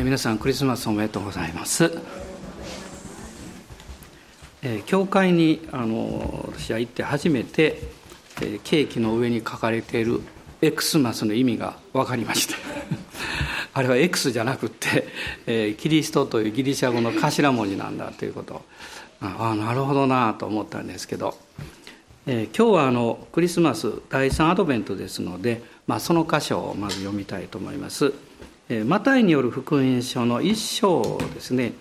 えー、皆さんクリスマスおめでとうございます、えー、教会にあの私は行って初めて、えー、ケーキの上に書かれているエクスマスの意味が分かりました。あれは X じゃなくって、えー、キリストというギリシャ語の頭文字なんだということ。ああなるほどなと思ったんですけど、えー、今日はあのクリスマス第3アドベントですので、まあ、その箇所をまず読みたいと思います。マタイによる福音書の一章ですね。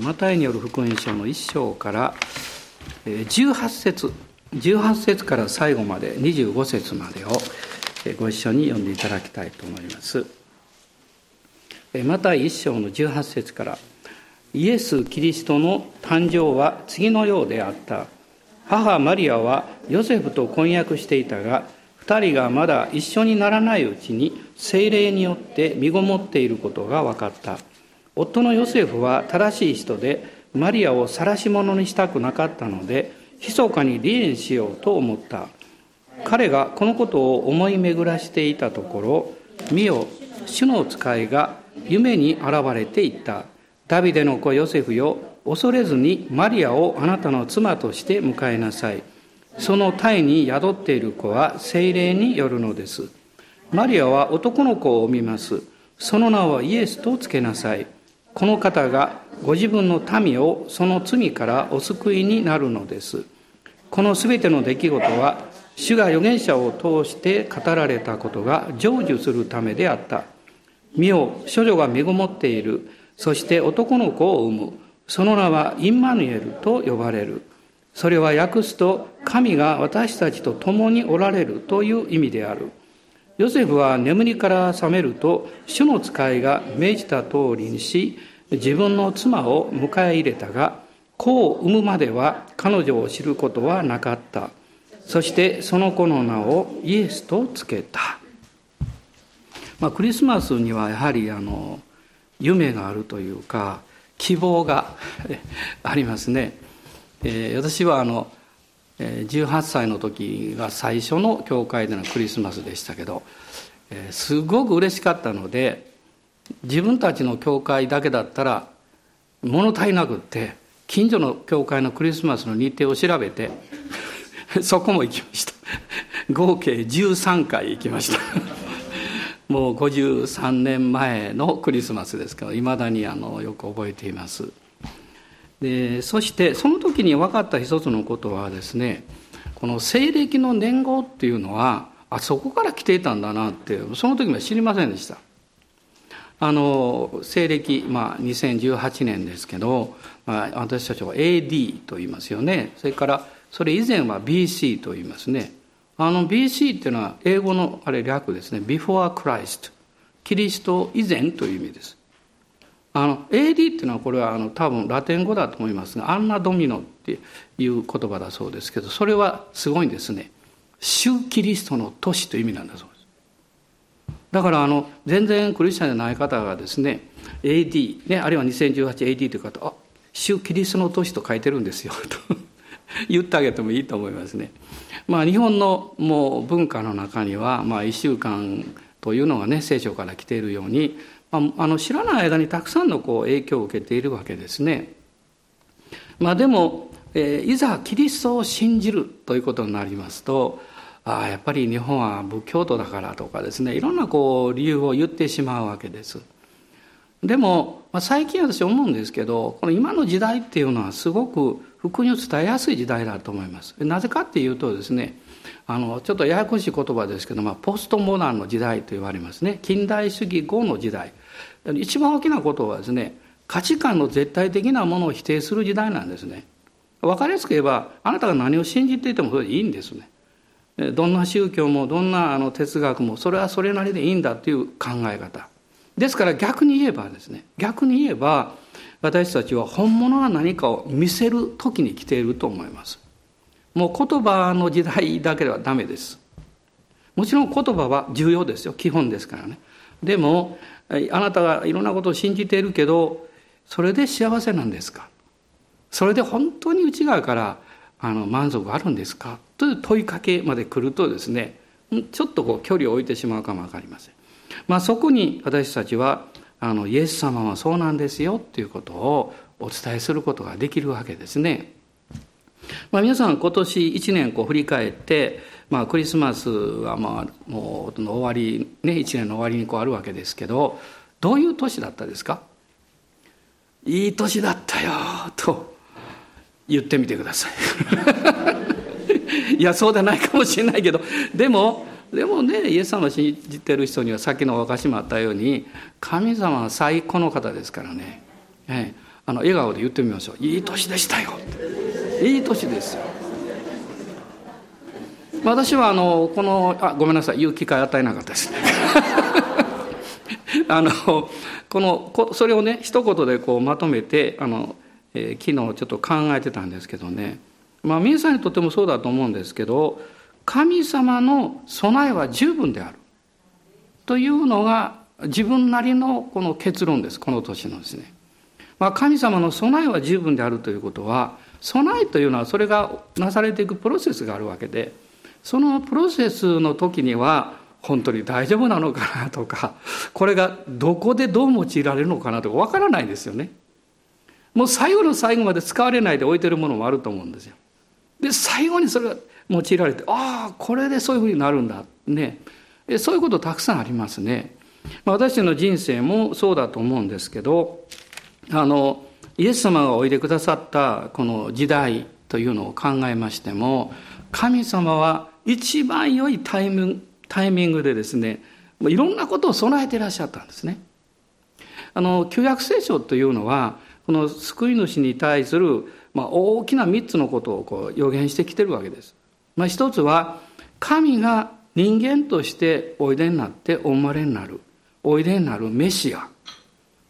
マタイによる福音書の一章から18節18節から最後まで25節までをご一緒に読んでいただきたいと思います。マタイ一章の18節からイエス・キリストの誕生は次のようであった。母マリアはヨセフと婚約していたが2人がまだ一緒にならないうちに精霊によって身ごもっていることが分かった。夫のヨセフは正しい人でマリアを晒し者にしたくなかったので密かに離縁しようと思った。彼がこのことを思い巡らしていたところ見よ主の使いが夢に現れていった。ダビデの子ヨセフよ恐れずにマリアをあなたの妻として迎えなさい。その体に宿っている子は精霊によるのです。マリアは男の子を産みます。その名はイエスとつけなさい。この方がご自分の民をその罪からお救いになるのです。このすべての出来事は、主が預言者を通して語られたことが成就するためであった。見よ、処女が身ごもっている。そして男の子を産む。その名はインマヌエルと呼ばれる。それは訳すと神が私たちと共におられるという意味である。ヨセフは眠りから覚めると主の使いが命じた通りにし自分の妻を迎え入れたが子を産むまでは彼女を知ることはなかった。そしてその子の名をイエスとつけた、まあ、クリスマスにはやはりあの夢があるというか希望が ありますね。えー、私はあの18歳の時が最初の教会でのクリスマスでしたけど、えー、すごく嬉しかったので自分たちの教会だけだったら物足りなくって近所の教会のクリスマスの日程を調べて そこも行きました。合計13回行きました。もう53年前のクリスマスですけどいまだにあのよく覚えています。でそしてその時に分かった一つのことはですねこの西暦の年号っていうのはあそこから来ていたんだなってその時は知りませんでした。あの西暦、まあ、2018年ですけど、まあ、私たちは AD と言いますよね。それからそれ以前は BC と言いますね。あの BC っていうのは英語のあれ略ですね。Before Christ キリスト以前という意味です。あの AD っていうのはこれはあの多分ラテン語だと思いますがアンナ・ドミノっていう言葉だそうですけどそれはすごいんですね。主キリストの都市という意味なんだそうです。だからあの全然クリスチャンじゃない方がですね AD、ね、あるいは 2018AD という方あ主キリストの都市と書いてるんですよと 言ってあげてもいいと思いますね。まあ日本のもう文化の中にはまあ1週間というのがね聖書から来ているようにあの知らない間にたくさんのこう影響を受けているわけですね。まあ、でも、えー、いざキリストを信じるということになりますとあやっぱり日本は仏教徒だからとかですねいろんなこう理由を言ってしまうわけです。でも、まあ、最近私思うんですけどこの今の時代っていうのはすごく福音を伝えやすい時代だと思います。なぜかっていうとですねあのちょっとややこしい言葉ですけど、まあ、ポストモダンの時代と言われますね近代主義後の時代一番大きなことはですね価値観の絶対的なものを否定する時代なんですね。分かりやすく言えばあなたが何を信じていてもそれでいいんですね。どんな宗教もどんなあの哲学もそれはそれなりでいいんだという考え方。ですから逆に言えばですね逆に言えば私たちは本物が何かを見せる時に来ていると思います。もう言葉の時代だけではダメです。もちろん言葉は重要ですよ。基本ですからね。でもあなたがいろんなことを信じているけどそれで幸せなんですか？それで本当に内側からあの満足があるんですか？という問いかけまで来るとですねちょっとこう距離を置いてしまうかも分かりません。まあ、そこに私たちはあのイエス様はそうなんですよっていうことをお伝えすることができるわけですね。まあ、皆さん今年1年こう振り返って、まあ、クリスマスはまあもう終わり、ね、1年の終わりにこうあるわけですけどどういう年だったですか？いい年だったよと言ってみてください。いやそうでないかもしれないけどでもでもねイエス様を信じてる人にはさっきのお証もあったように神様は最高の方ですからね、ええ、あの笑顔で言ってみましょう「いい年でしたよ」いい年ですよ。私はあのこのあごめんなさい。言う機会与えなかったです。ね あのこのこそれをね一言でこうまとめてあの、えー、昨日ちょっと考えてたんですけどね。まあ皆さんにとってもそうだと思うんですけど神様の備えは十分である。というのが自分なりのこの結論です。この年のですね。まあ、神様の備えは十分であるということは備えというのはそれがなされていくプロセスがあるわけでそのプロセスの時には本当に大丈夫なのかなとかこれがどこでどう用いられるのかなとかわからないですよね。もう最後の最後まで使われないで置いてるものもあると思うんですよ。で最後にそれが用いられてああこれでそういうふうになるんだねそういうことたくさんありますね。私の人生もそうだと思うんですけどあのイエス様がおいでくださったこの時代というのを考えましても神様は一番良いタイミングでですねいろんなことを備えていらっしゃったんですね。あの旧約聖書というのはこの救い主に対する、まあ、大きな3つのことをこう予言してきてるわけです。まあ、一つは神が人間としておいでになってお生まれになるおいでになるメシア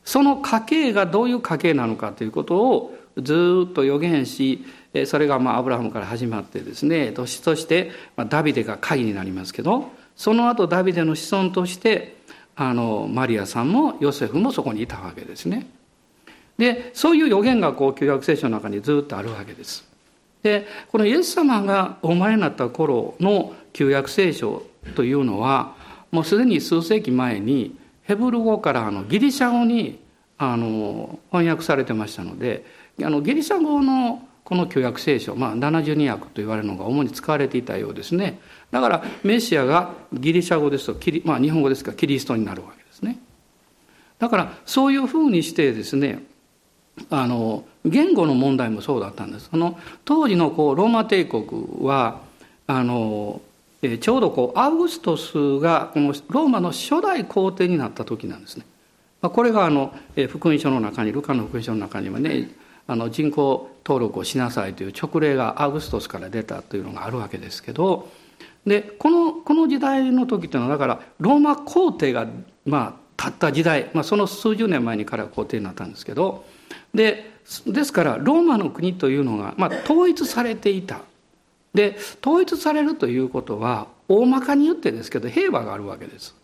その家系がどういう家系なのかということをずっと予言しそれがまあアブラハムから始まってですね年としてダビデが鍵になりますけどその後ダビデの子孫としてあのマリアさんもヨセフもそこにいたわけですね。でそういう予言がこう旧約聖書の中にずっとあるわけです。でこのイエス様がお生まれになった頃の旧約聖書というのはもうすでに数世紀前にヘブル語からあのギリシャ語にあの翻訳されてましたのであのギリシャ語のこの旧約聖書、まあ、72訳と言われるのが主に使われていたようですね。だからメシアがギリシャ語ですと、まあ、日本語ですからキリストになるわけですね。だからそういうふうにしてですねあの言語の問題もそうだったんです。その当時のこうローマ帝国はあのちょうどこうアウグストスがこのローマの初代皇帝になった時なんですね。これがあの福音書の中にルカの福音書の中にはねあの人口登録をしなさいという勅令がアウグストスから出たというのがあるわけですけどでこのこの時代の時っていうのはだからローマ皇帝がまあたった時代、まあ、その数十年前に彼は皇帝になったんですけどでですからローマの国というのが、まあ、統一されていたで統一されるということは大まかに言ってですけど平和があるわけです。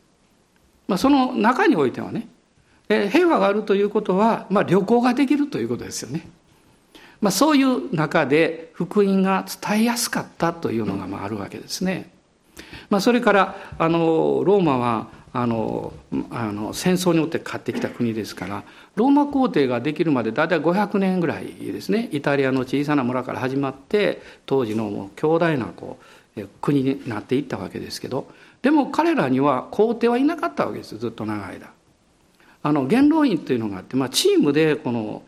まあ、その中においてはね平和があるということは、まあ、旅行ができるということですよね。まあ、そういう中で福音が伝えやすかったというのがまああるわけですね。まあ、それからあのローマはあのあの戦争によって勝ってきた国ですからローマ皇帝ができるまで大体500年ぐらいですねイタリアの小さな村から始まって当時の強大なこう国になっていったわけですけどでも彼らには皇帝はいなかったわけですずっと長い間。あの元老院というのがあって、まあ、チームでこの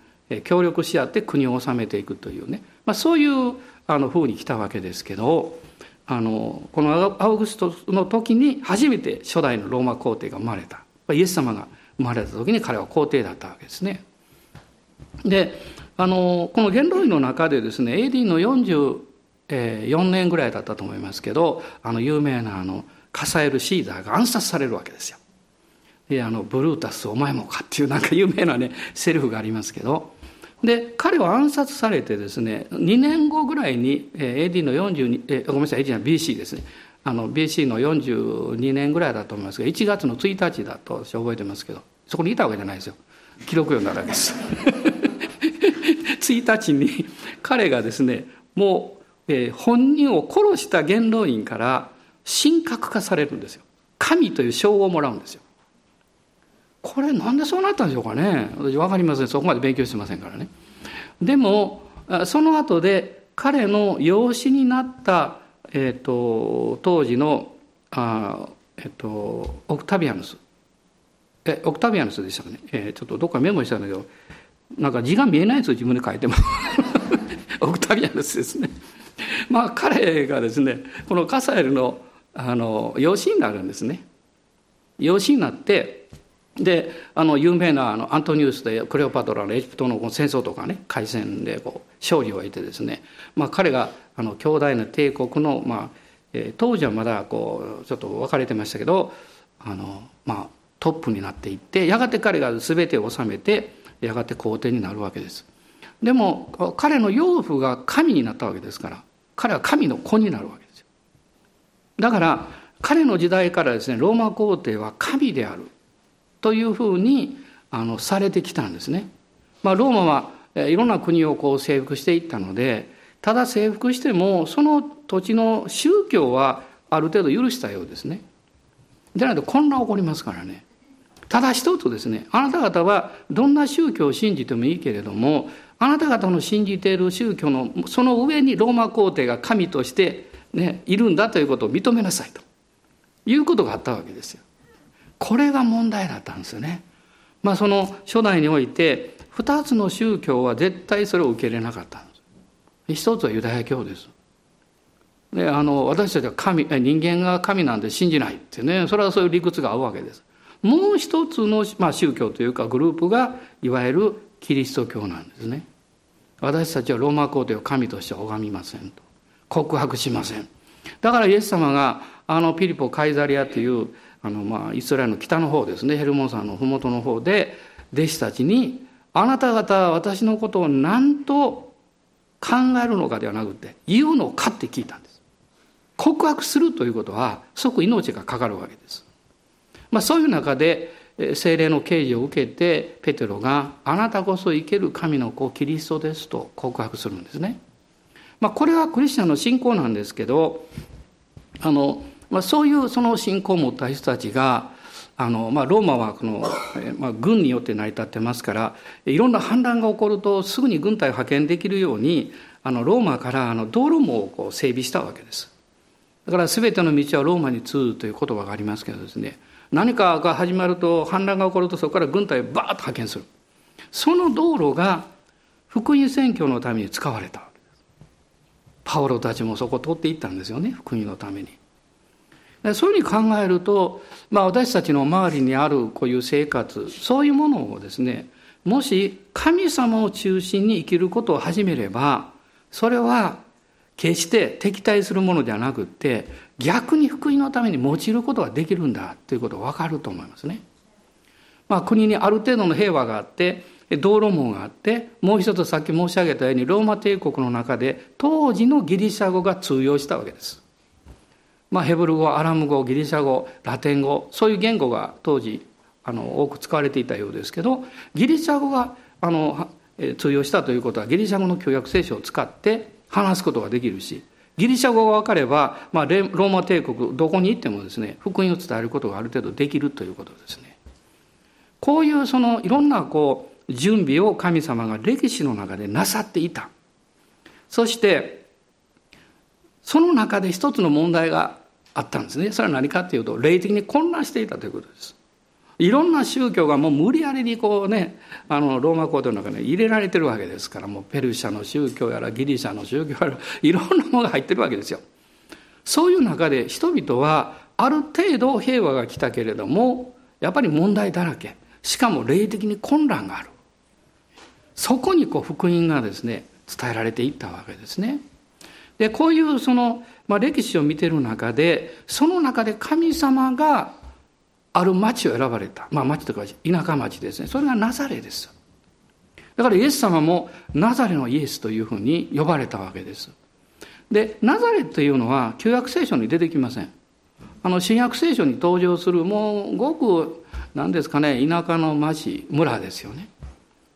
協力し合って国を治めていくというね、まあ、そういうあの風に来たわけですけどあのこのアウグストの時に初めて初代のローマ皇帝が生まれたイエス様が生まれた時に彼は皇帝だったわけですね。であのこの元老院の中でですね AD の44年ぐらいだったと思いますけどあの有名なあのカサエル・シーザーが暗殺されるわけですよ。であのブルータスお前もかっていうなんか有名なねセリフがありますけどで彼は暗殺されてですね2年後ぐらいに AD の42えごめんなさい AD じゃ BC ですね。あの BC の42年ぐらいだと思いますが1月の1日だと私覚えてますけどそこにいたわけじゃないですよ。記録読んだだけです。1日に彼がですねもう、えー、本人を殺した元老院から神格化されるんですよ。神という称号をもらうんですよ。これなんでそうなったんでしょうかね。私分かりません。そこまで勉強してませんからね。でもその後で彼の養子になった、えーと、当時のあ、えーと、オクタビアヌス。えオクタビアヌスでしたかね、えー、ちょっとどっかメモしたんだけどなんか字が見えないやつを自分で書いてます オクタビアヌスですね。まあ彼がですねこのカサエルのあの養子になるんですね。養子になってであの有名なあのアントニウスでクレオパトラのエジプトの戦争とかね海戦でこう勝利を得てですね、まあ、彼があの強大な帝国の、まあえー、当時はまだこうちょっと分かれてましたけどあの、まあ、トップになっていってやがて彼が全てを治めてやがて皇帝になるわけです。でも彼の養父が神になったわけですから彼は神の子になるわけですよ。だから彼の時代からですねローマ皇帝は神であるというふうにあのされてきたんですね。まあ、ローマはいろんな国をこう征服していったのでただ征服してもその土地の宗教はある程度許したようですね。でないと混乱起こりますからね。ただ一つですねあなた方はどんな宗教を信じてもいいけれどもあなた方の信じている宗教のその上にローマ皇帝が神として、ね、いるんだということを認めなさいということがあったわけですよ。これが問題だったんですよね。まあその初代において二つの宗教は絶対それを受け入れなかったんです。一つはユダヤ教です。であの私たちは神人間が神なんて信じないってねそれはそういう理屈が合うわけです。もう一つの、まあ、宗教というかグループがいわゆるキリスト教なんですね。私たちはローマ皇帝を神として拝みませんと告白しません。だからイエス様があのピリポ・カイザリアというあのまあイスラエルの北の方ですねヘルモン山の麓の方で弟子たちにあなた方は私のことを何と考えるのかではなくて言うのかって聞いたんです告白するということは即命がかかるわけです、まあ、そういう中で精霊の啓示を受けてペテロが「あなたこそ生ける神の子キリストです」と告白するんですね。まあ、これはクリスチャンの信仰なんですけどあのまあ、そういうその信仰を持った人たちがあの、まあ、ローマはこの、まあ、軍によって成り立ってますからいろんな反乱が起こるとすぐに軍隊を派遣できるようにあのローマからあの道路網をこう整備したわけです。だから全ての道はローマに通るという言葉がありますけどですね何かが始まると反乱が起こるとそこから軍隊をバーッと派遣する。その道路が福音宣教のために使われた。パオロたちもそこを通っていったんですよね福音のために。そういうふうに考えると、まあ、私たちの周りにあるこういう生活そういうものをですねもし神様を中心に生きることを始めればそれは決して敵対するものではなくって逆に福音のために用いることができるんだということが分かると思いますね。まあ、国にある程度の平和があって道路網があってもう一つさっき申し上げたようにローマ帝国の中で当時のギリシャ語が通用したわけです。まあ、ヘブル語アラム語ギリシャ語ラテン語そういう言語が当時あの多く使われていたようですけどギリシャ語があの通用したということはギリシャ語の旧約聖書を使って話すことができるしギリシャ語が分かれば、まあ、ローマ帝国どこに行ってもですね福音を伝えることがある程度できるということですね。こういうそのいろんなこう準備を神様が歴史の中でなさっていた。そしてその中で一つの問題があったんですね。それは何かっていうと、霊的に混乱していたということです。いろんな宗教がもう無理やりにこうね、あの、ローマ皇帝の中に入れられてるわけですから、もうペルシャの宗教やらギリシャの宗教やら、いろんなものが入ってるわけですよ。そういう中で人々はある程度平和が来たけれども、やっぱり問題だらけ。しかも霊的に混乱がある。そこにこう福音がですね、伝えられていったわけですね。で、こういうそのまあ、歴史を見てる中でその中で神様がある町を選ばれた、まあ、町とか田舎町ですね。それがナザレです。だからイエス様もナザレのイエスというふうに呼ばれたわけです。でナザレというのは旧約聖書に出てきません。あの新約聖書に登場するもうごく何ですかね田舎の町村ですよね。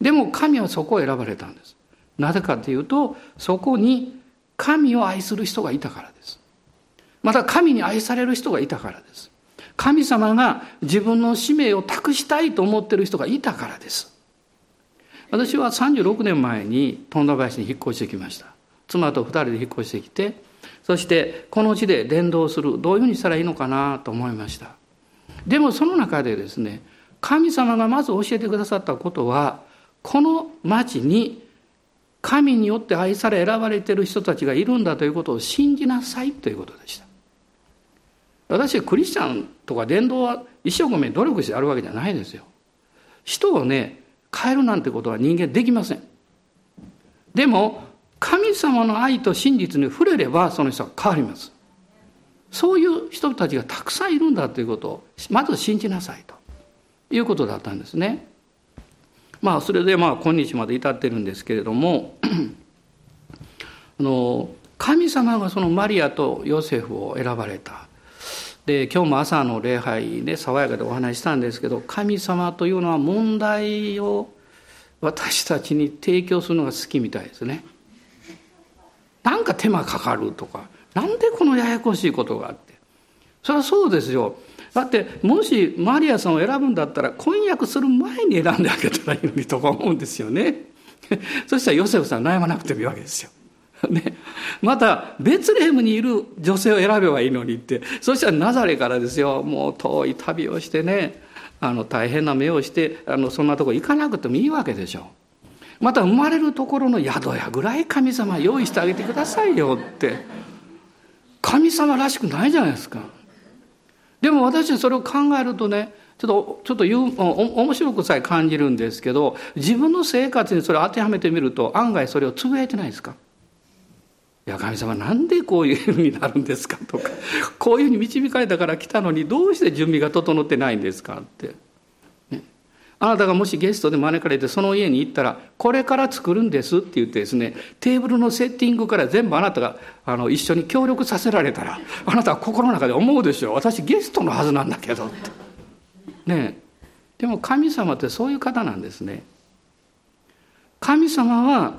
でも神はそこを選ばれたんです。なぜかというとそこに神を愛する人がいたからです。また神に愛される人がいたからです。神様が自分の使命を託したいと思ってる人がいたからです。私は36年前に富田林に引っ越してきました。妻と2人で引っ越してきて、そしてこの地で伝道する、どういうふうにしたらいいのかなと思いました。でもその中でですね、神様がまず教えてくださったことは、この町に神によって愛され選ばれている人たちがいるんだということを信じなさいということでした。私はクリスチャンとか伝道は一生懸命努力してやるわけじゃないですよ。人をね、変えるなんてことは人間できません。でも、神様の愛と真実に触れればその人は変わります。そういう人たちがたくさんいるんだということをまず信じなさいということだったんですね。まあそれでまあ今日まで至ってるんですけれどもあの神様がそのマリアとヨセフを選ばれた。で今日も朝の礼拝で爽やかでお話したんですけど神様というのは問題を私たちに提供するのが好きみたいですね。なんか手間かかるとかなんでこのややこしいことがあってそれはそうですよだってもしマリアさんを選ぶんだったら婚約する前に選んであげたらいいのにとか思うんですよね。そしたらヨセフさん悩まなくてもいいわけですよ。ね、またベツレヘムにいる女性を選べばいいのにって。そしたらナザレからですよ。もう遠い旅をしてね。あの大変な目をしてあのそんなとこ行かなくてもいいわけでしょ。また生まれるところの宿屋ぐらい神様用意してあげてくださいよって。神様らしくないじゃないですか。でも私はそれを考えるとねちょっとちょっと言う面白くさえ感じるんですけど自分の生活にそれを当てはめてみると案外それをつぶやいてないですか？いや神様なんでこういうふうになるんですかとかこういうふうに導かれたから来たのにどうして準備が整ってないんですかって、あなたがもしゲストで招かれてその家に行ったらこれから作るんですって言ってですねテーブルのセッティングから全部あなたがあの一緒に協力させられたらあなたは心の中で思うでしょう。私ゲストのはずなんだけどって。ねでも神様ってそういう方なんですね。神様は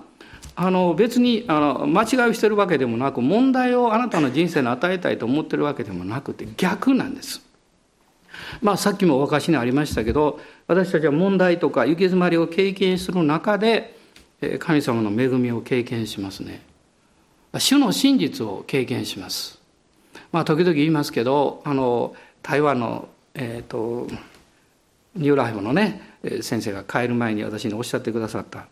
あの別にあの間違いをしてるわけでもなく問題をあなたの人生に与えたいと思ってるわけでもなくて逆なんです。まあさっきもおかしにありましたけど私たちは問題とか行き詰まりを経験する中で神様の恵みを経験しますね。主の真実を経験します。まあ時々言いますけどあの台湾の、えーと、ニューライフのね先生が帰る前に私におっしゃってくださった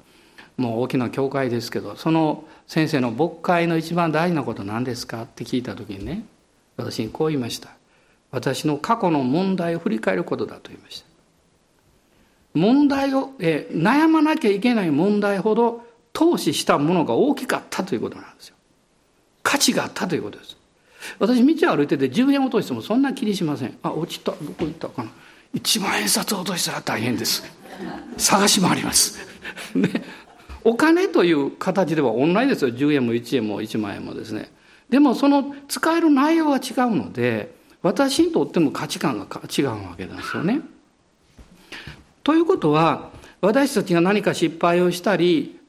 もう大きな教会ですけどその先生の牧会の一番大事なこと何ですかって聞いた時にね私にこう言いました私の過去の問題を振り返ることだと言いました。問題を、え悩まなきゃいけない問題ほど投資したものが大きかったということなんですよ。価値があったということです。私道を歩いてて10円落としてもそんな気にしません。あ落ちた。どこ行ったかな。1万円札落としたら大変です。探し回ります。ね。お金という形では同じですよ。10円も1円も1万円もですね。でもその使える内容は違うので私にとっても価値観が違うわけなんですよね。ということは私たちが何か失敗をしたり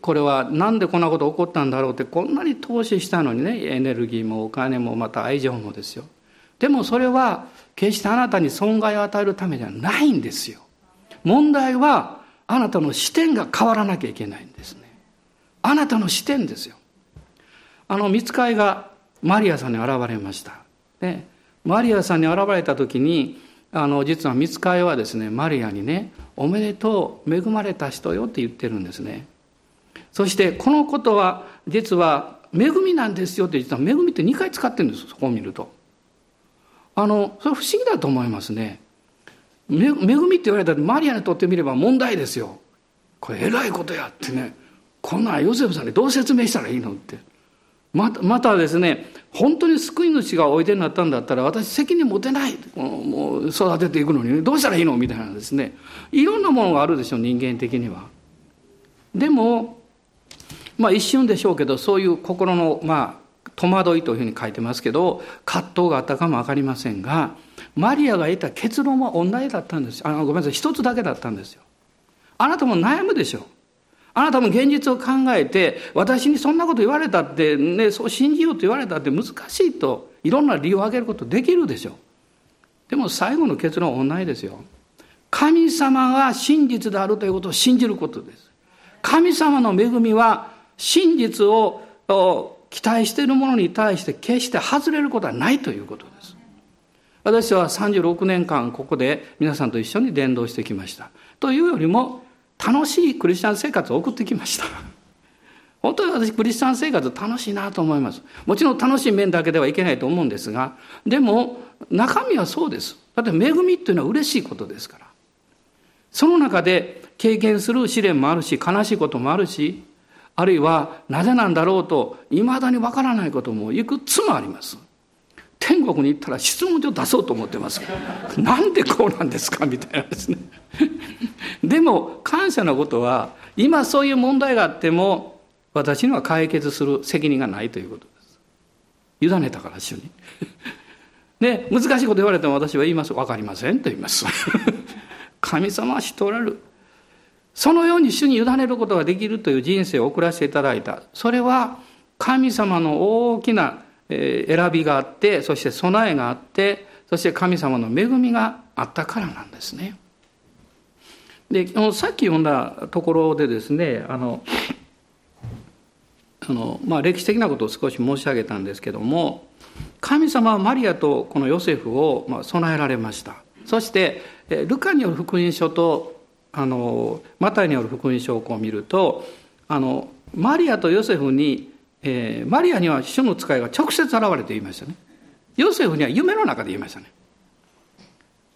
これは何でこんなこと起こったんだろうってこんなに投資したのにねエネルギーもお金もまた愛情もですよでもそれは決してあなたに損害を与えるためではないんですよ問題はあなたの視点が変わらなきゃいけないんですね。あなたの視点ですよ。あの、見つかいがマリアさんに現れました。で、マリアさんに現れた時に、あの、実は見つかいはですね、マリアにね、おめでとう、恵まれた人よって言ってるんですね。そして、このことは、実は、恵みなんですよって実は恵みって2回使ってるんですそこを見ると。あの、それ不思議だと思いますね。恵みって言われたらマリアにとってみれば問題ですよ。これ偉いことやってね。こんなんヨセフさんにどう説明したらいいのって。またまたですね、本当に救い主がおいでになったんだったら私責任持てない。もう育てていくのにどうしたらいいのみたいなですね。いろんなものがあるでしょ、人間的には。でも、まあ一瞬でしょうけど、そういう心の、まあ、戸惑いというふうに書いてますけど、葛藤があったかもわかりませんが、マリアが得た結論は同じだったんですあごめんなさい一つだけだったんですよあなたも悩むでしょうあなたも現実を考えて私にそんなこと言われたってねそう信じようと言われたって難しいといろんな理由を挙げることできるでしょうでも最後の結論は同じですよ。神様が真実であるということを信じることです。神様の恵みは真実を期待しているものに対して決して外れることはないということです。私は36年間ここで皆さんと一緒に伝道してきました。というよりも楽しいクリスチャン生活を送ってきました。本当に私クリスチャン生活楽しいなと思います。もちろん楽しい面だけではいけないと思うんですが、でも中身はそうです。だって恵みっていうのは嬉しいことですから。その中で経験する試練もあるし、悲しいこともあるし、あるいはなぜなんだろうと、未だにわからないこともいくつもあります。天国に行ったら質問状出そうと思ってますなんでこうなんですかみたいなですね。でも感謝なことは、今そういう問題があっても、私には解決する責任がないということです。委ねたから主に。で、難しいこと言われても私は言います。わかりませんと言います。神様は知っておられる。そのように主に委ねることができるという人生を送らせていただいた。それは神様の大きな選びがあって、そして備えがあって、そして神様の恵みがあったからなんですね。で、さっき読んだところでですね、あの、あのまあ、歴史的なことを少し申し上げたんですけども神様はマリアとこのヨセフをまあ備えられましたそしてルカによる福音書とあのマタイによる福音書をこう見るとあのマリアとヨセフに、えー、マリアには主の使いが直接現れて言いましたね。ヨセフには夢の中で言いましたね。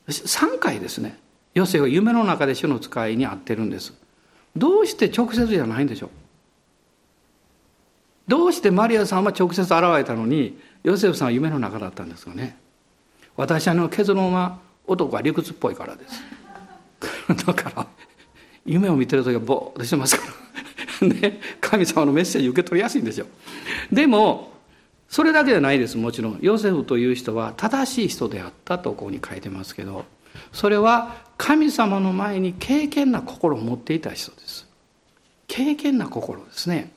3回ですね。ヨセフは夢の中で主の使いに会ってるんです。どうして直接じゃないんでしょう。どうしてマリアさんは直接現れたのにヨセフさんは夢の中だったんですかね。私の結論は男は理屈っぽいからです。だから夢を見てる時はぼーっとしてますから。ね神様のメッセージ受け取りやすいんですよ。でもそれだけじゃないですもちろん。ヨセフという人は正しい人であったとここに書いてますけどそれは神様の前に敬虔な心を持っていた人です。敬虔な心ですね。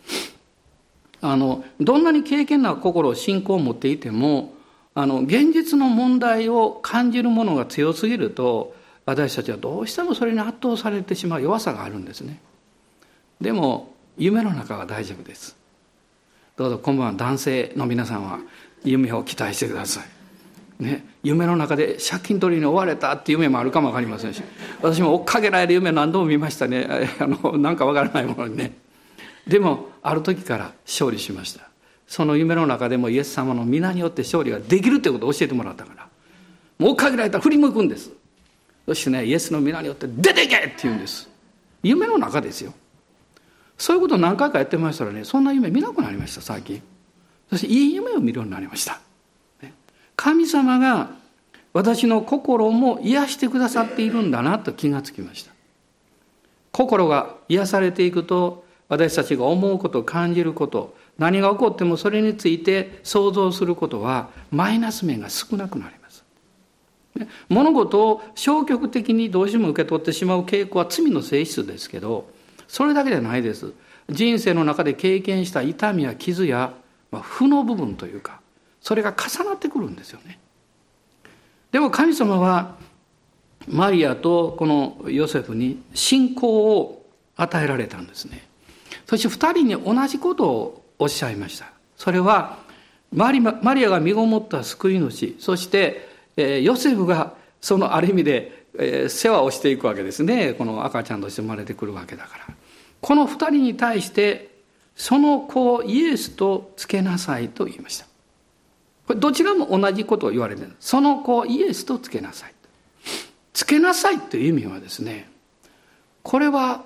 あのどんなに敬虔な心信仰を持っていてもあの現実の問題を感じるものが強すぎると私たちはどうしてもそれに圧倒されてしまう弱さがあるんですね。でも夢の中は大丈夫です。どうぞ今晩男性の皆さんは夢を期待してください、ね、夢の中で借金取りに追われたっていう夢もあるかも分かりませんし。私も追っかけられる夢何度も見ましたね。あのなんか分からないものにね。でもある時から勝利しました。その夢の中でもイエス様の皆によって勝利ができるということを教えてもらったから。もう追っかけられたら振り向くんです。そしてねイエスの皆によって出ていけって言うんです。夢の中ですよ。そういうことを何回かやってましたらねそんな夢見なくなりました最近。そしていい夢を見るようになりました。神様が私の心も癒してくださっているんだなと気がつきました。心が癒されていくと私たちが思うこと感じること何が起こってもそれについて想像することはマイナス面が少なくなります。物事を消極的にどうしても受け取ってしまう傾向は罪の性質ですけどそれだけじゃないです。人生の中で経験した痛みや傷や、まあ、負の部分というかそれが重なってくるんですよね。でも神様はマリアとこのヨセフに信仰を与えられたんですね。そして二人に同じことをおっしゃいました。それはマリアが身ごもった救い主、そして、え、ヨセフがそのある意味で、えー、世話をしていくわけですね。この赤ちゃんとして生まれてくるわけだから。この二人に対して、その子をイエスとつけなさいと言いました。これどちらも同じことを言われてる。その子をイエスとつけなさい。つけなさいという意味はですね、これは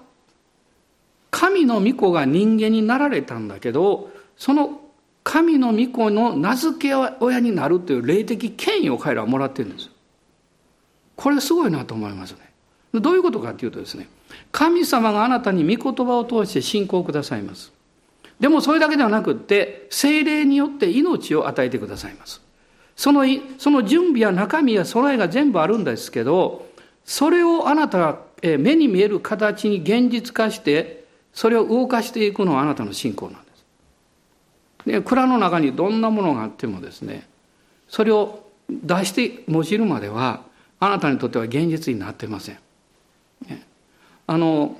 神の御子が人間になられたんだけど、その神の御子の名付け親になるという霊的権威を彼らはもらってるんです。これすごいなと思いますね。どういうことかというとですね、神様があなたに御言葉を通して信仰くださいます。でもそれだけではなくって、精霊によって命を与えてくださいます。そのその準備や中身や備えが全部あるんですけど、それをあなたが目に見える形に現実化してそれを動かしていくのはあなたの信仰なんです。で蔵の中にどんなものがあってもですねそれを出して用いるまではあなたにとっては現実になってません。あの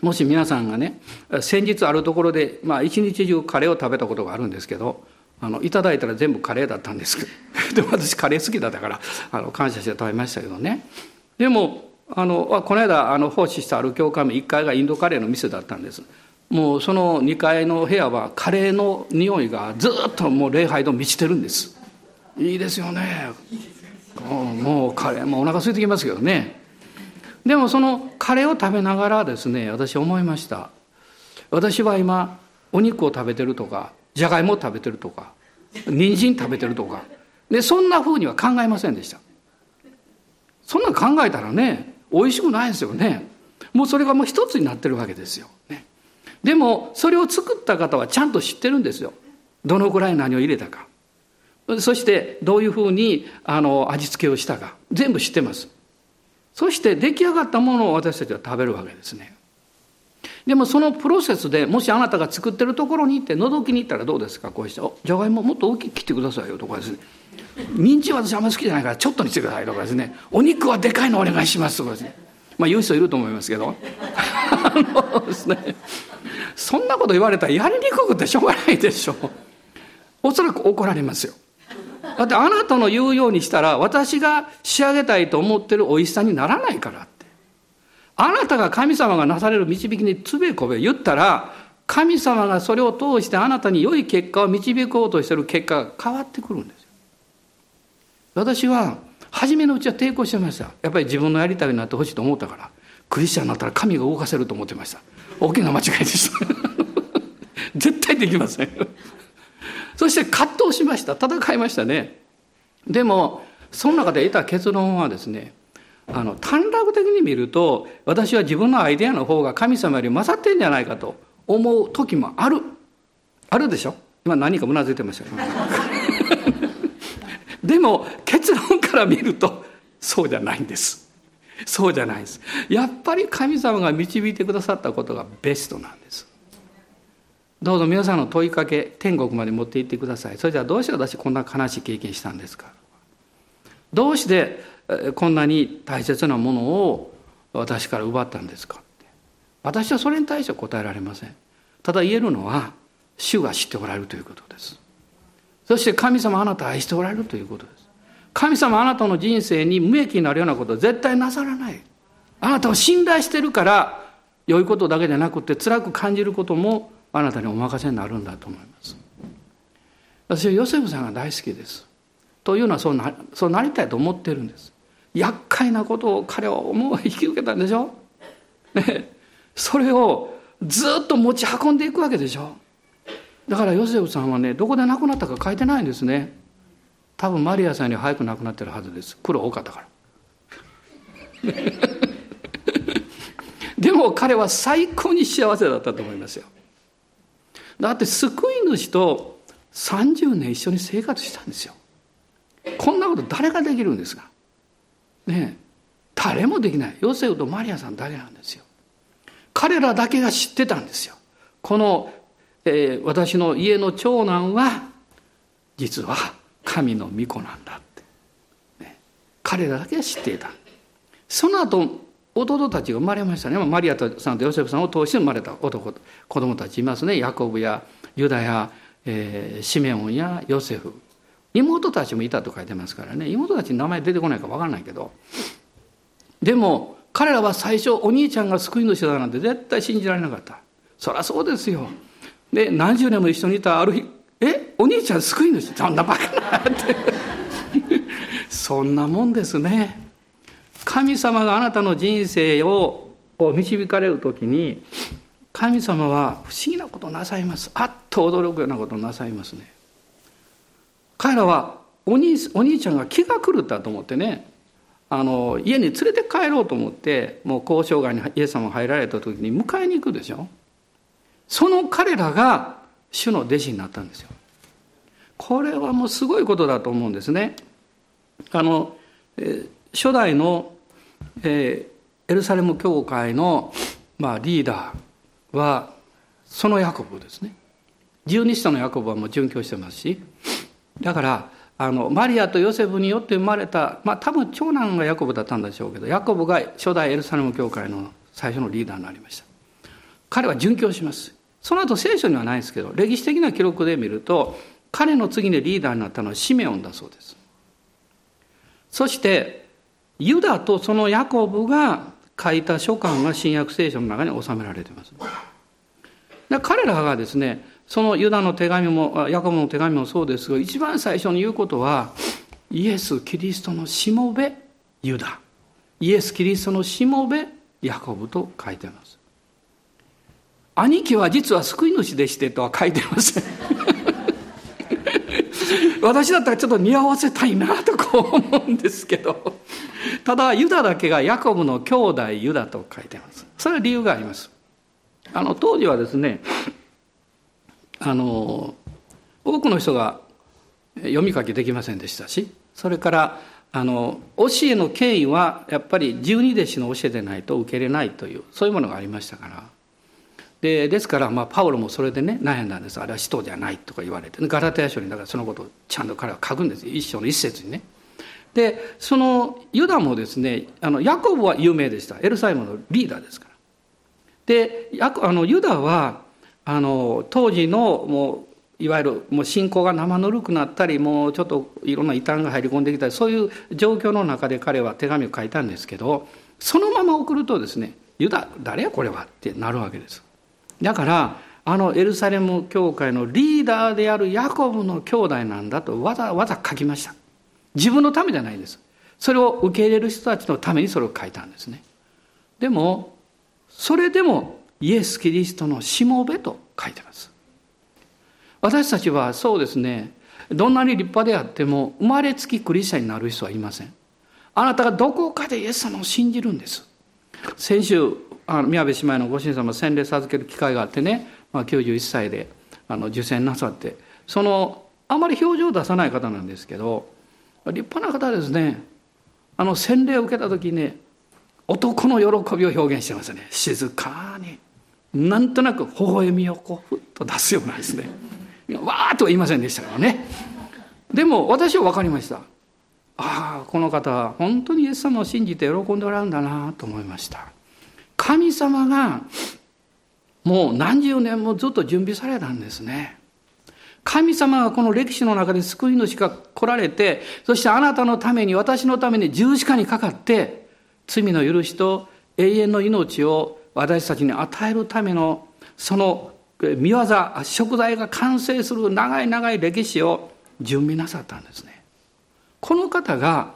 もし皆さんがね先日あるところで、まあ、一日中カレーを食べたことがあるんですけどあのいただいたら全部カレーだったんです でも私カレー好きだったからあの感謝して食べましたけどね。でもあのこの間あの奉仕したある教会も1階がインドカレーの店だったんです。もうその2階の部屋はカレーの匂いがずっともう礼拝と満ちてるんです。いいですよね。もうカレーもうお腹空いてきますけどね。でもそのカレーを食べながらですね私思いました。私は今お肉を食べてるとかじゃがいもを食べてるとか人参食べてるとか。でそんなふうには考えませんでした。そんな考えたらね美味しくないですよね。もうそれがもう一つになってるわけですよ、ね、でもそれを作った方はちゃんと知ってるんですよ。どのくらい何を入れたか。そしてどういうふうにあの味付けをしたか全部知ってます。そして出来上がったものを私たちは食べるわけですね。でもそのプロセスでもしあなたが作ってるところに行って覗きに行ったらどうですか？こうして「じゃがいももっと大きく切ってくださいよ」とかですね「人参は私あんまり好きじゃないからちょっとにしてください」とかですね「お肉はでかいのお願いします」とかですね。まあ言う人いると思いますけど。あのですね。そんなこと言われたらやりにくくてしょうがないでしょう。おそらく怒られますよ。だってあなたの言うようにしたら私が仕上げたいと思ってる美味しさにならないからって。あなたが神様がなされる導きにつべこべ言ったら神様がそれを通してあなたに良い結果を導こうとしてる結果が変わってくるんですよ。私は初めのうちは抵抗してました。やっぱり自分のやりたいになってほしいと思ったからクリスチャンになったら神が動かせると思ってました。大きな間違いでした。絶対できませんそして葛藤しました。戦いましたね。でもその中で得た結論はですねあの短絡的に見ると私は自分のアイデアの方が神様より勝ってんじゃないかと思う時もある。あるでしょ？今何かうなずいてました でも結論から見るとそうじゃないんです。そうじゃないです。やっぱり神様が導いてくださったことがベストなんです。どうぞ皆さんの問いかけ天国まで持って行ってください。それじゃあどうして私こんな悲しい経験したんですか？どうしてこんなに大切なものを私から奪ったんですか？私はそれに対して答えられません。ただ言えるのは主が知っておられるということです。そして神様あなたを愛しておられるということです。神様あなたの人生に無益になるようなことは絶対なさらない。あなたを信頼してるから良いことだけじゃなくて辛く感じることもあなたにお任せになるんだと思います。私はヨセフさんが大好きです。というのはそうなそうなりたいと思ってるんです。厄介なことを彼は思う引き受けたんでしょ、ね、それをずっと持ち運んでいくわけでしょ？だからヨセフさんはねどこで亡くなったか書いてないんですね。多分マリアさんに早く亡くなってるはずです。苦労多かったから。でも彼は最高に幸せだったと思いますよ。だって救い主と30年一緒に生活したんですよ。こんなこと誰ができるんですか？ね誰もできない。ヨセフとマリアさんだけなんですよ。彼らだけが知ってたんですよ。この、えー、私の家の長男は実は神の御子なんだって、ね、彼らだけが知っていた。その後弟たちが生まれましたね。マリアさんとヨセフさんを通して生まれた男子供たちいますね。ヤコブやユダや、えー、シメオンやヨセフ。妹たちもいたと書いてますからね。妹たちに名前出てこないか分からないけど。でも彼らは最初お兄ちゃんが救い主だなんて絶対信じられなかった。そりゃそうですよ。で何十年も一緒にいたある日「えお兄ちゃん救い主？そんなバカな」ってそんなもんですね。神様があなたの人生を導かれる時に神様は不思議なことをなさいます。あっと驚くようなことをなさいますね。彼らはお兄お兄ちゃんが気が狂ったと思ってねあの家に連れて帰ろうと思ってもう交渉外にイエス様が入られた時に迎えに行くでしょ。その彼らが主の弟子になったんですよ。これはもうすごいことだと思うんですね。あの、初代の、えー、エルサレム教会の、まあ、リーダーはそのヤコブですね。十二使徒のヤコブはもう殉教してますし。だからあのマリアとヨセフによって生まれた、まあ、多分長男がヤコブだったんでしょうけどヤコブが初代エルサレム教会の最初のリーダーになりました。彼は殉教します。その後聖書にはないですけど歴史的な記録で見ると彼の次にリーダーになったのはシメオンだそうです。そしてユダとそのヤコブが書いた書簡が新約聖書の中に収められています。彼らがですねそのユダの手紙もヤコブの手紙もそうですが一番最初に言うことはイエス・キリストのしもべユダ。イエス・キリストのしもべヤコブと書いてます。兄貴は実は救い主でしてとは書いてません。私だったらちょっと似合わせたいなとこう思うんですけど。ただユダだけがヤコブの兄弟ユダと書いてます。それは理由があります。あの当時はですねあの多くの人が読み書きできませんでしたしそれからあの教えの権威はやっぱり十二弟子の教えでないと受け入れないというそういうものがありましたから。でですから、まあ、パウロもそれでね悩んだんです。あれは使徒じゃないとか言われてガラテヤ書にだからそのことをちゃんと彼は書くんです。一章の一節にね。でそのユダもですねあのヤコブは有名でした。エルサレムのリーダーですから。であのユダはあの当時のもういわゆるもう信仰が生ぬるくなったりもうちょっといろんな異端が入り込んできたりそういう状況の中で彼は手紙を書いたんですけどそのまま送るとですね「ユダ誰やこれは」ってなるわけです。だからあのエルサレム教会のリーダーであるヤコブの兄弟なんだとわざわざ書きました。自分のためじゃないです。それを受け入れる人たちのためにそれを書いたんですね。でもそれでもイエス・キリストのしもべと書いてます。私たちはそうですね。どんなに立派であっても生まれつきクリスチャンになる人はいません。あなたがどこかでイエス様を信じるんです。先週あの宮部姉妹のご主人様洗礼授ける機会があってね、まあ、91歳であの受洗なさってそのあまり表情を出さない方なんですけど立派な方ですね。あの洗礼を受けた時ね男の喜びを表現してますね。静かに。なんとなく微笑みをこうふっと出すようなですね。わーとは言いませんでしたからね。でも私は分かりました。ああこの方は本当にイエス様を信じて喜んでおられるんだなと思いました。神様がもう何十年もずっと準備されたんですね。神様がこの歴史の中で救い主が来られて、そしてあなたのために、私のために十字架にかかって、罪の許しと永遠の命を私たちに与えるための、その見業、食材が完成する長い長い歴史を準備なさったんですね。この方が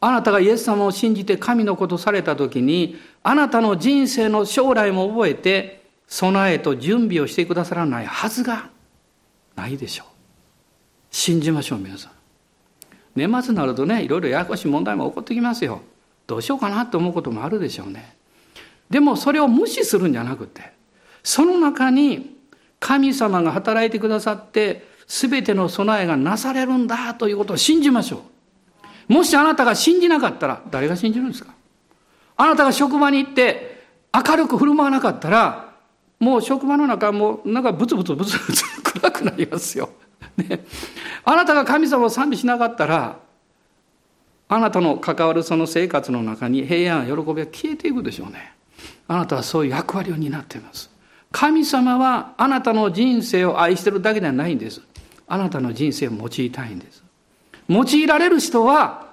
あなたがイエス様を信じて神のことされた時に、あなたの人生の将来も覚えて、備えと準備をしてくださらないはずがないでしょう。信じましょう、皆さん。年末になるとね、いろいろややこしい問題も起こってきますよ。どうしようかなと思うこともあるでしょうね。でもそれを無視するんじゃなくて、その中に神様が働いてくださって、全ての備えがなされるんだということを信じましょう。もしあなたが信じなかったら、誰が信じるんですか？あなたが職場に行って明るく振る舞わなかったら、もう職場の中もなんかブツブツブツブツ暗くなりますよ。ね。あなたが神様を賛美しなかったら、あなたの関わるその生活の中に平安、喜びは消えていくでしょうね。あなたはそういう役割を担っています。神様はあなたの人生を愛してるだけではないんです。あなたの人生を用いたいんです。用いられる人は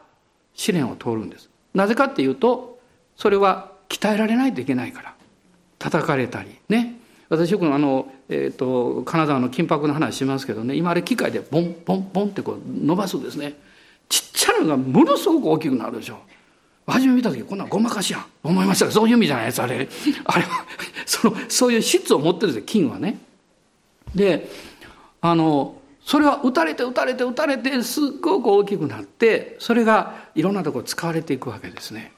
試練を通るんです。なぜかっていうと、それは鍛えられないといけないから。叩かれたり、ね。私よくあの、えっ、ー、と、金沢の金箔の話しますけどね、今あれ機械でボンボンボンってこう伸ばすんですね。ちっちゃなのがものすごく大きくなるでしょ。初め見た時こんなごまかしやん思いましたがそういう意味じゃないですあれあれは そのそういう質を持ってるんですよ金はねであのそれは打たれて打たれて打たれてすっごく大きくなってそれがいろんなところ使われていくわけですね。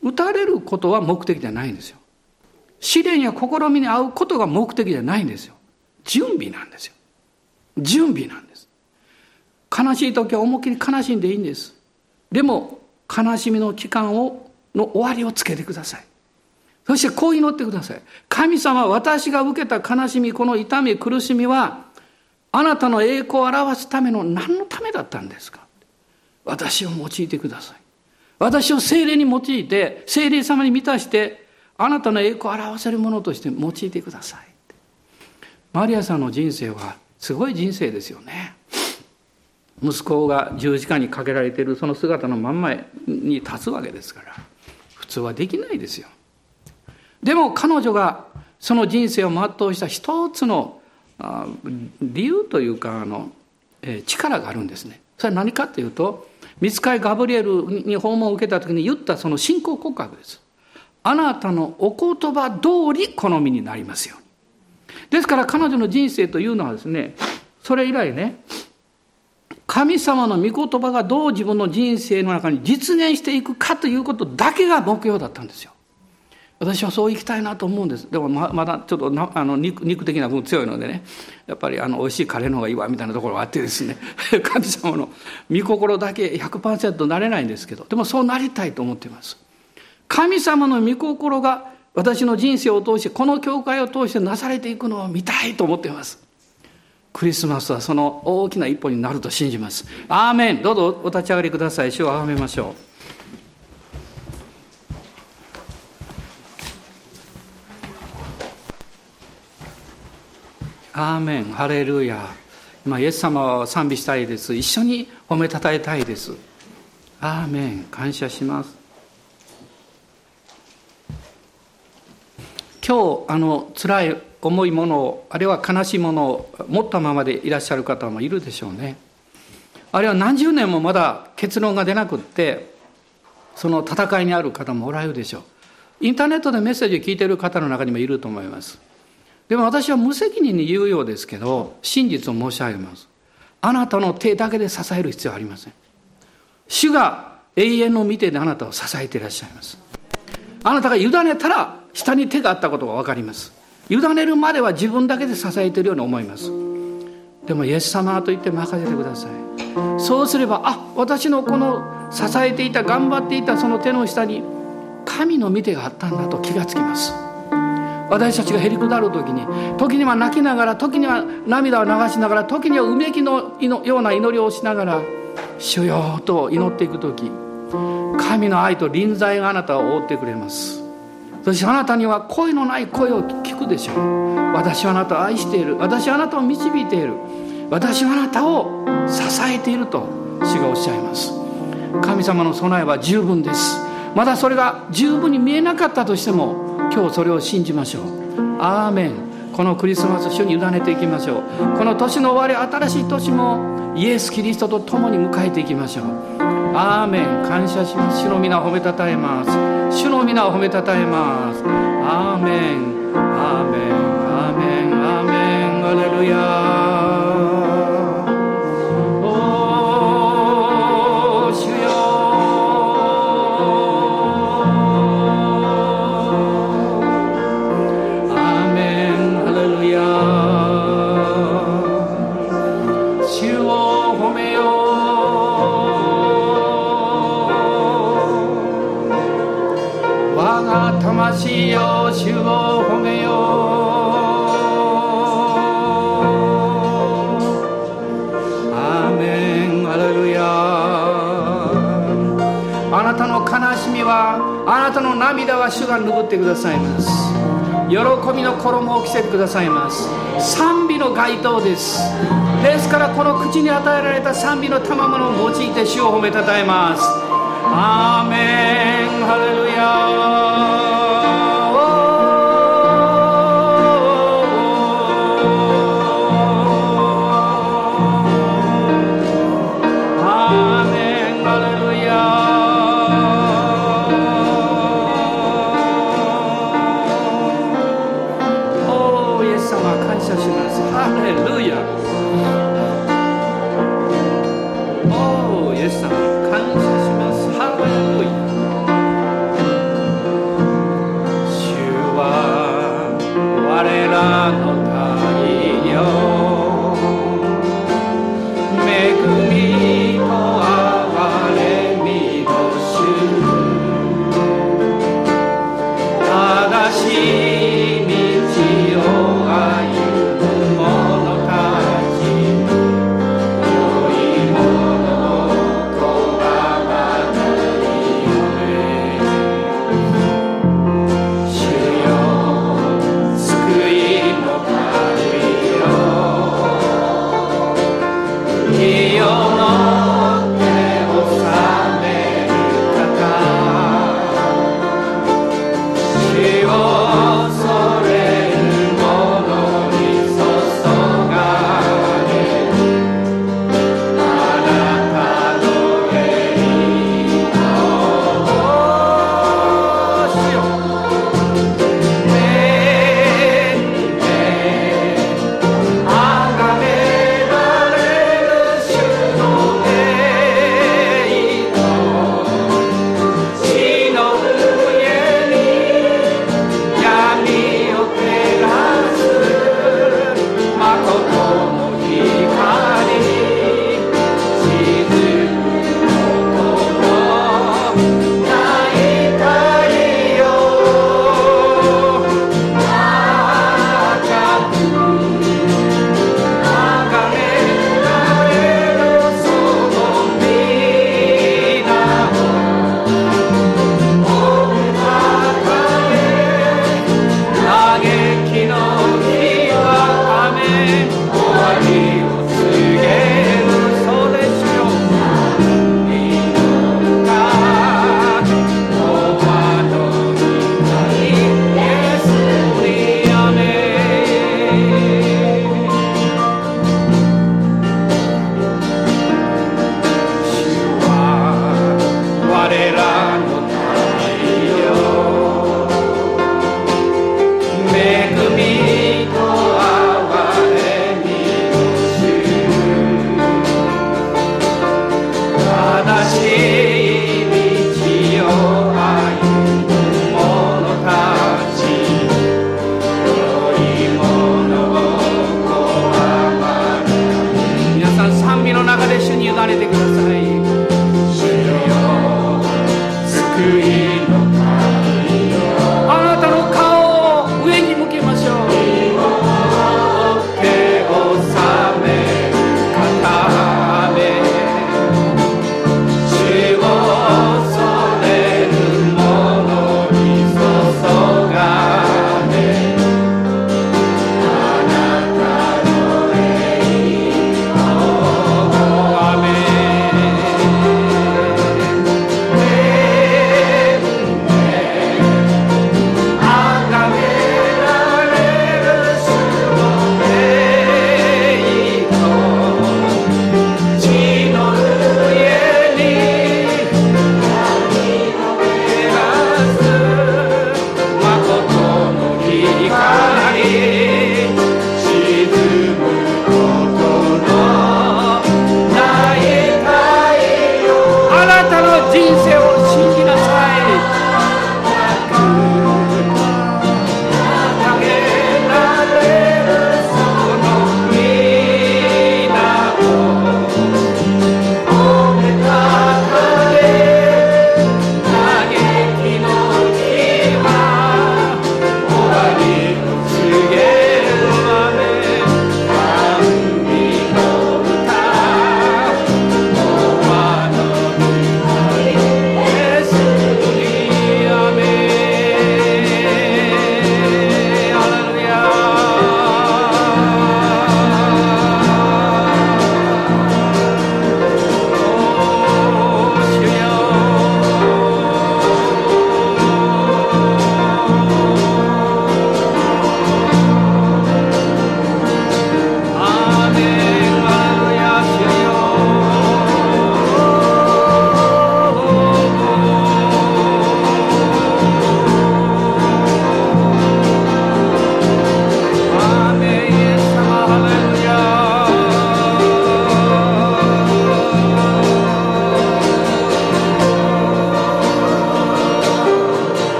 打たれることは目的じゃないんですよ。試練や試みに遭うことが目的じゃないんですよ。準備なんですよ。準備なんです。悲しい時は思いっきり悲しんでいいんです。でも悲しみの期間をの終わりをつけてください。そしてこう祈ってください。神様、私が受けた悲しみ、この痛み、苦しみはあなたの栄光を表すための何のためだったんですか私を用いてください。私を精霊に用いて、精霊様に満たして、あなたの栄光を表せるものとして用いてください。マリアさんの人生はすごい人生ですよね。息子が十字架にかけられているその姿のまんまに立つわけですから、普通はできないですよ。でも彼女がその人生を全うした一つの理由というかあの、力があるんですね。それは何かというと見つかりガブリエルに訪問を受けた時に言ったその信仰告白です。あなたのお言葉通り好みになりますように。ですから彼女の人生というのはですねそれ以来ね神様の御言葉がどう自分の人生の中に実現していくかということだけが目標だったんですよ。私はそう生きたいなと思うんですでもまだちょっとなあの肉肉的な分強いのでねやっぱりあの美味しいカレーの方がいいわみたいなところがあってですね 神様の御心だけ100%なれないんですけどでもそうなりたいと思っています神様の御心が私の人生を通してこの教会を通してなされていくのを見たいと思っています。クリスマスはその大きな一歩になると信じます。アーメン。どうぞお立ち上がりください。主をあがめましょう。アーメン。ハレルヤ。今イエス様を賛美したいです。一緒に褒めたたえたいです。アーメン。感謝します。今日あの辛い重いものをあるいは悲しいものを持ったままでいらっしゃる方もいるでしょうねあるいは何十年もまだ結論が出なくってその戦いにある方もおられるでしょうインターネットでメッセージを聞いている方の中にもいると思いますでも私は無責任に言うようですけど、真実を申し上げます。あなたの手だけで支える必要はありません。主が永遠の見てであなたを支えていらっしゃいます。あなたが委ねたら下に手があったことが分かります。委ねるまでは自分だけで支えているように思います。でもイエス様と言って任せてください。そうすれば、あ、私のこの支えていた、頑張っていたその手の下に神の見てがあったんだと気がつきます。私たちがへりくだる時に時には泣きながら時には涙を流しながら時にはうめきのような祈りをしながら「主よ」と祈っていく時神の愛と臨在があなたを覆ってくれますそしてあなたには声のない声を聞くでしょう。私はあなたを愛している。私はあなたを導いている。私はあなたを支えていると主がおっしゃいます。神様の備えは十分です。まだそれが十分に見えなかったとしても今日それを信じましょう。アーメン。このクリスマス主に委ねていきましょう。この年の終わり新しい年もイエス・キリストと共に迎えていきましょう。アーメン感謝します。主の皆を褒めたたえます。主の皆を褒めたたえます。アーメンアーメンアーメンアーメンアレルヤ涙は主が拭ってくださいます。喜びの衣を着せてくださいます。賛美の街灯です。ですからこの口に与えられた賛美の賜物を用いて主を褒めたたえます。アーメン。ハレルヤ。し道を歩む者たち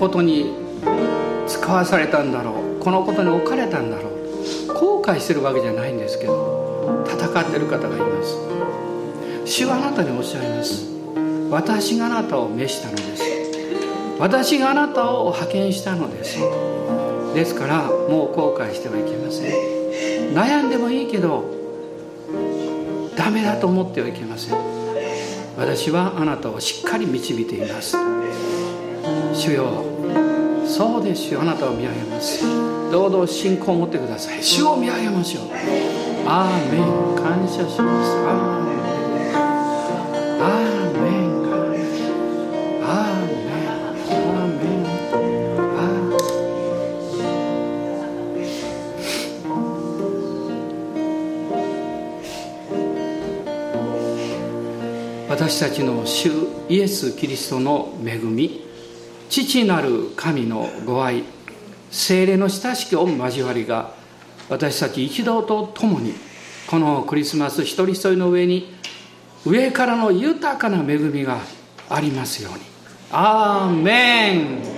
ことに使わされたんだろう。このことに置かれたんだろう。後悔してるわけじゃないんですけど戦ってる方がいます。主はあなたにおっしゃいます。私があなたを召したのです。私があなたを派遣したのです。ですからもう後悔してはいけません。悩んでもいいけどダメだと思ってはいけません。私はあなたをしっかり導いています。主よそうですよ。あなたを見上げます。どうぞ信仰を持ってください。主を見上げましょう。アーメン。感謝します。アーメン。アーメン。アーメン。アーメン。アーメン。私たちの主イエス・キリストの恵み。父なる神のご愛。精霊の親しき御交わりが私たち一同と共にこのクリスマス一人一人の上に上からの豊かな恵みがありますように。アーメン。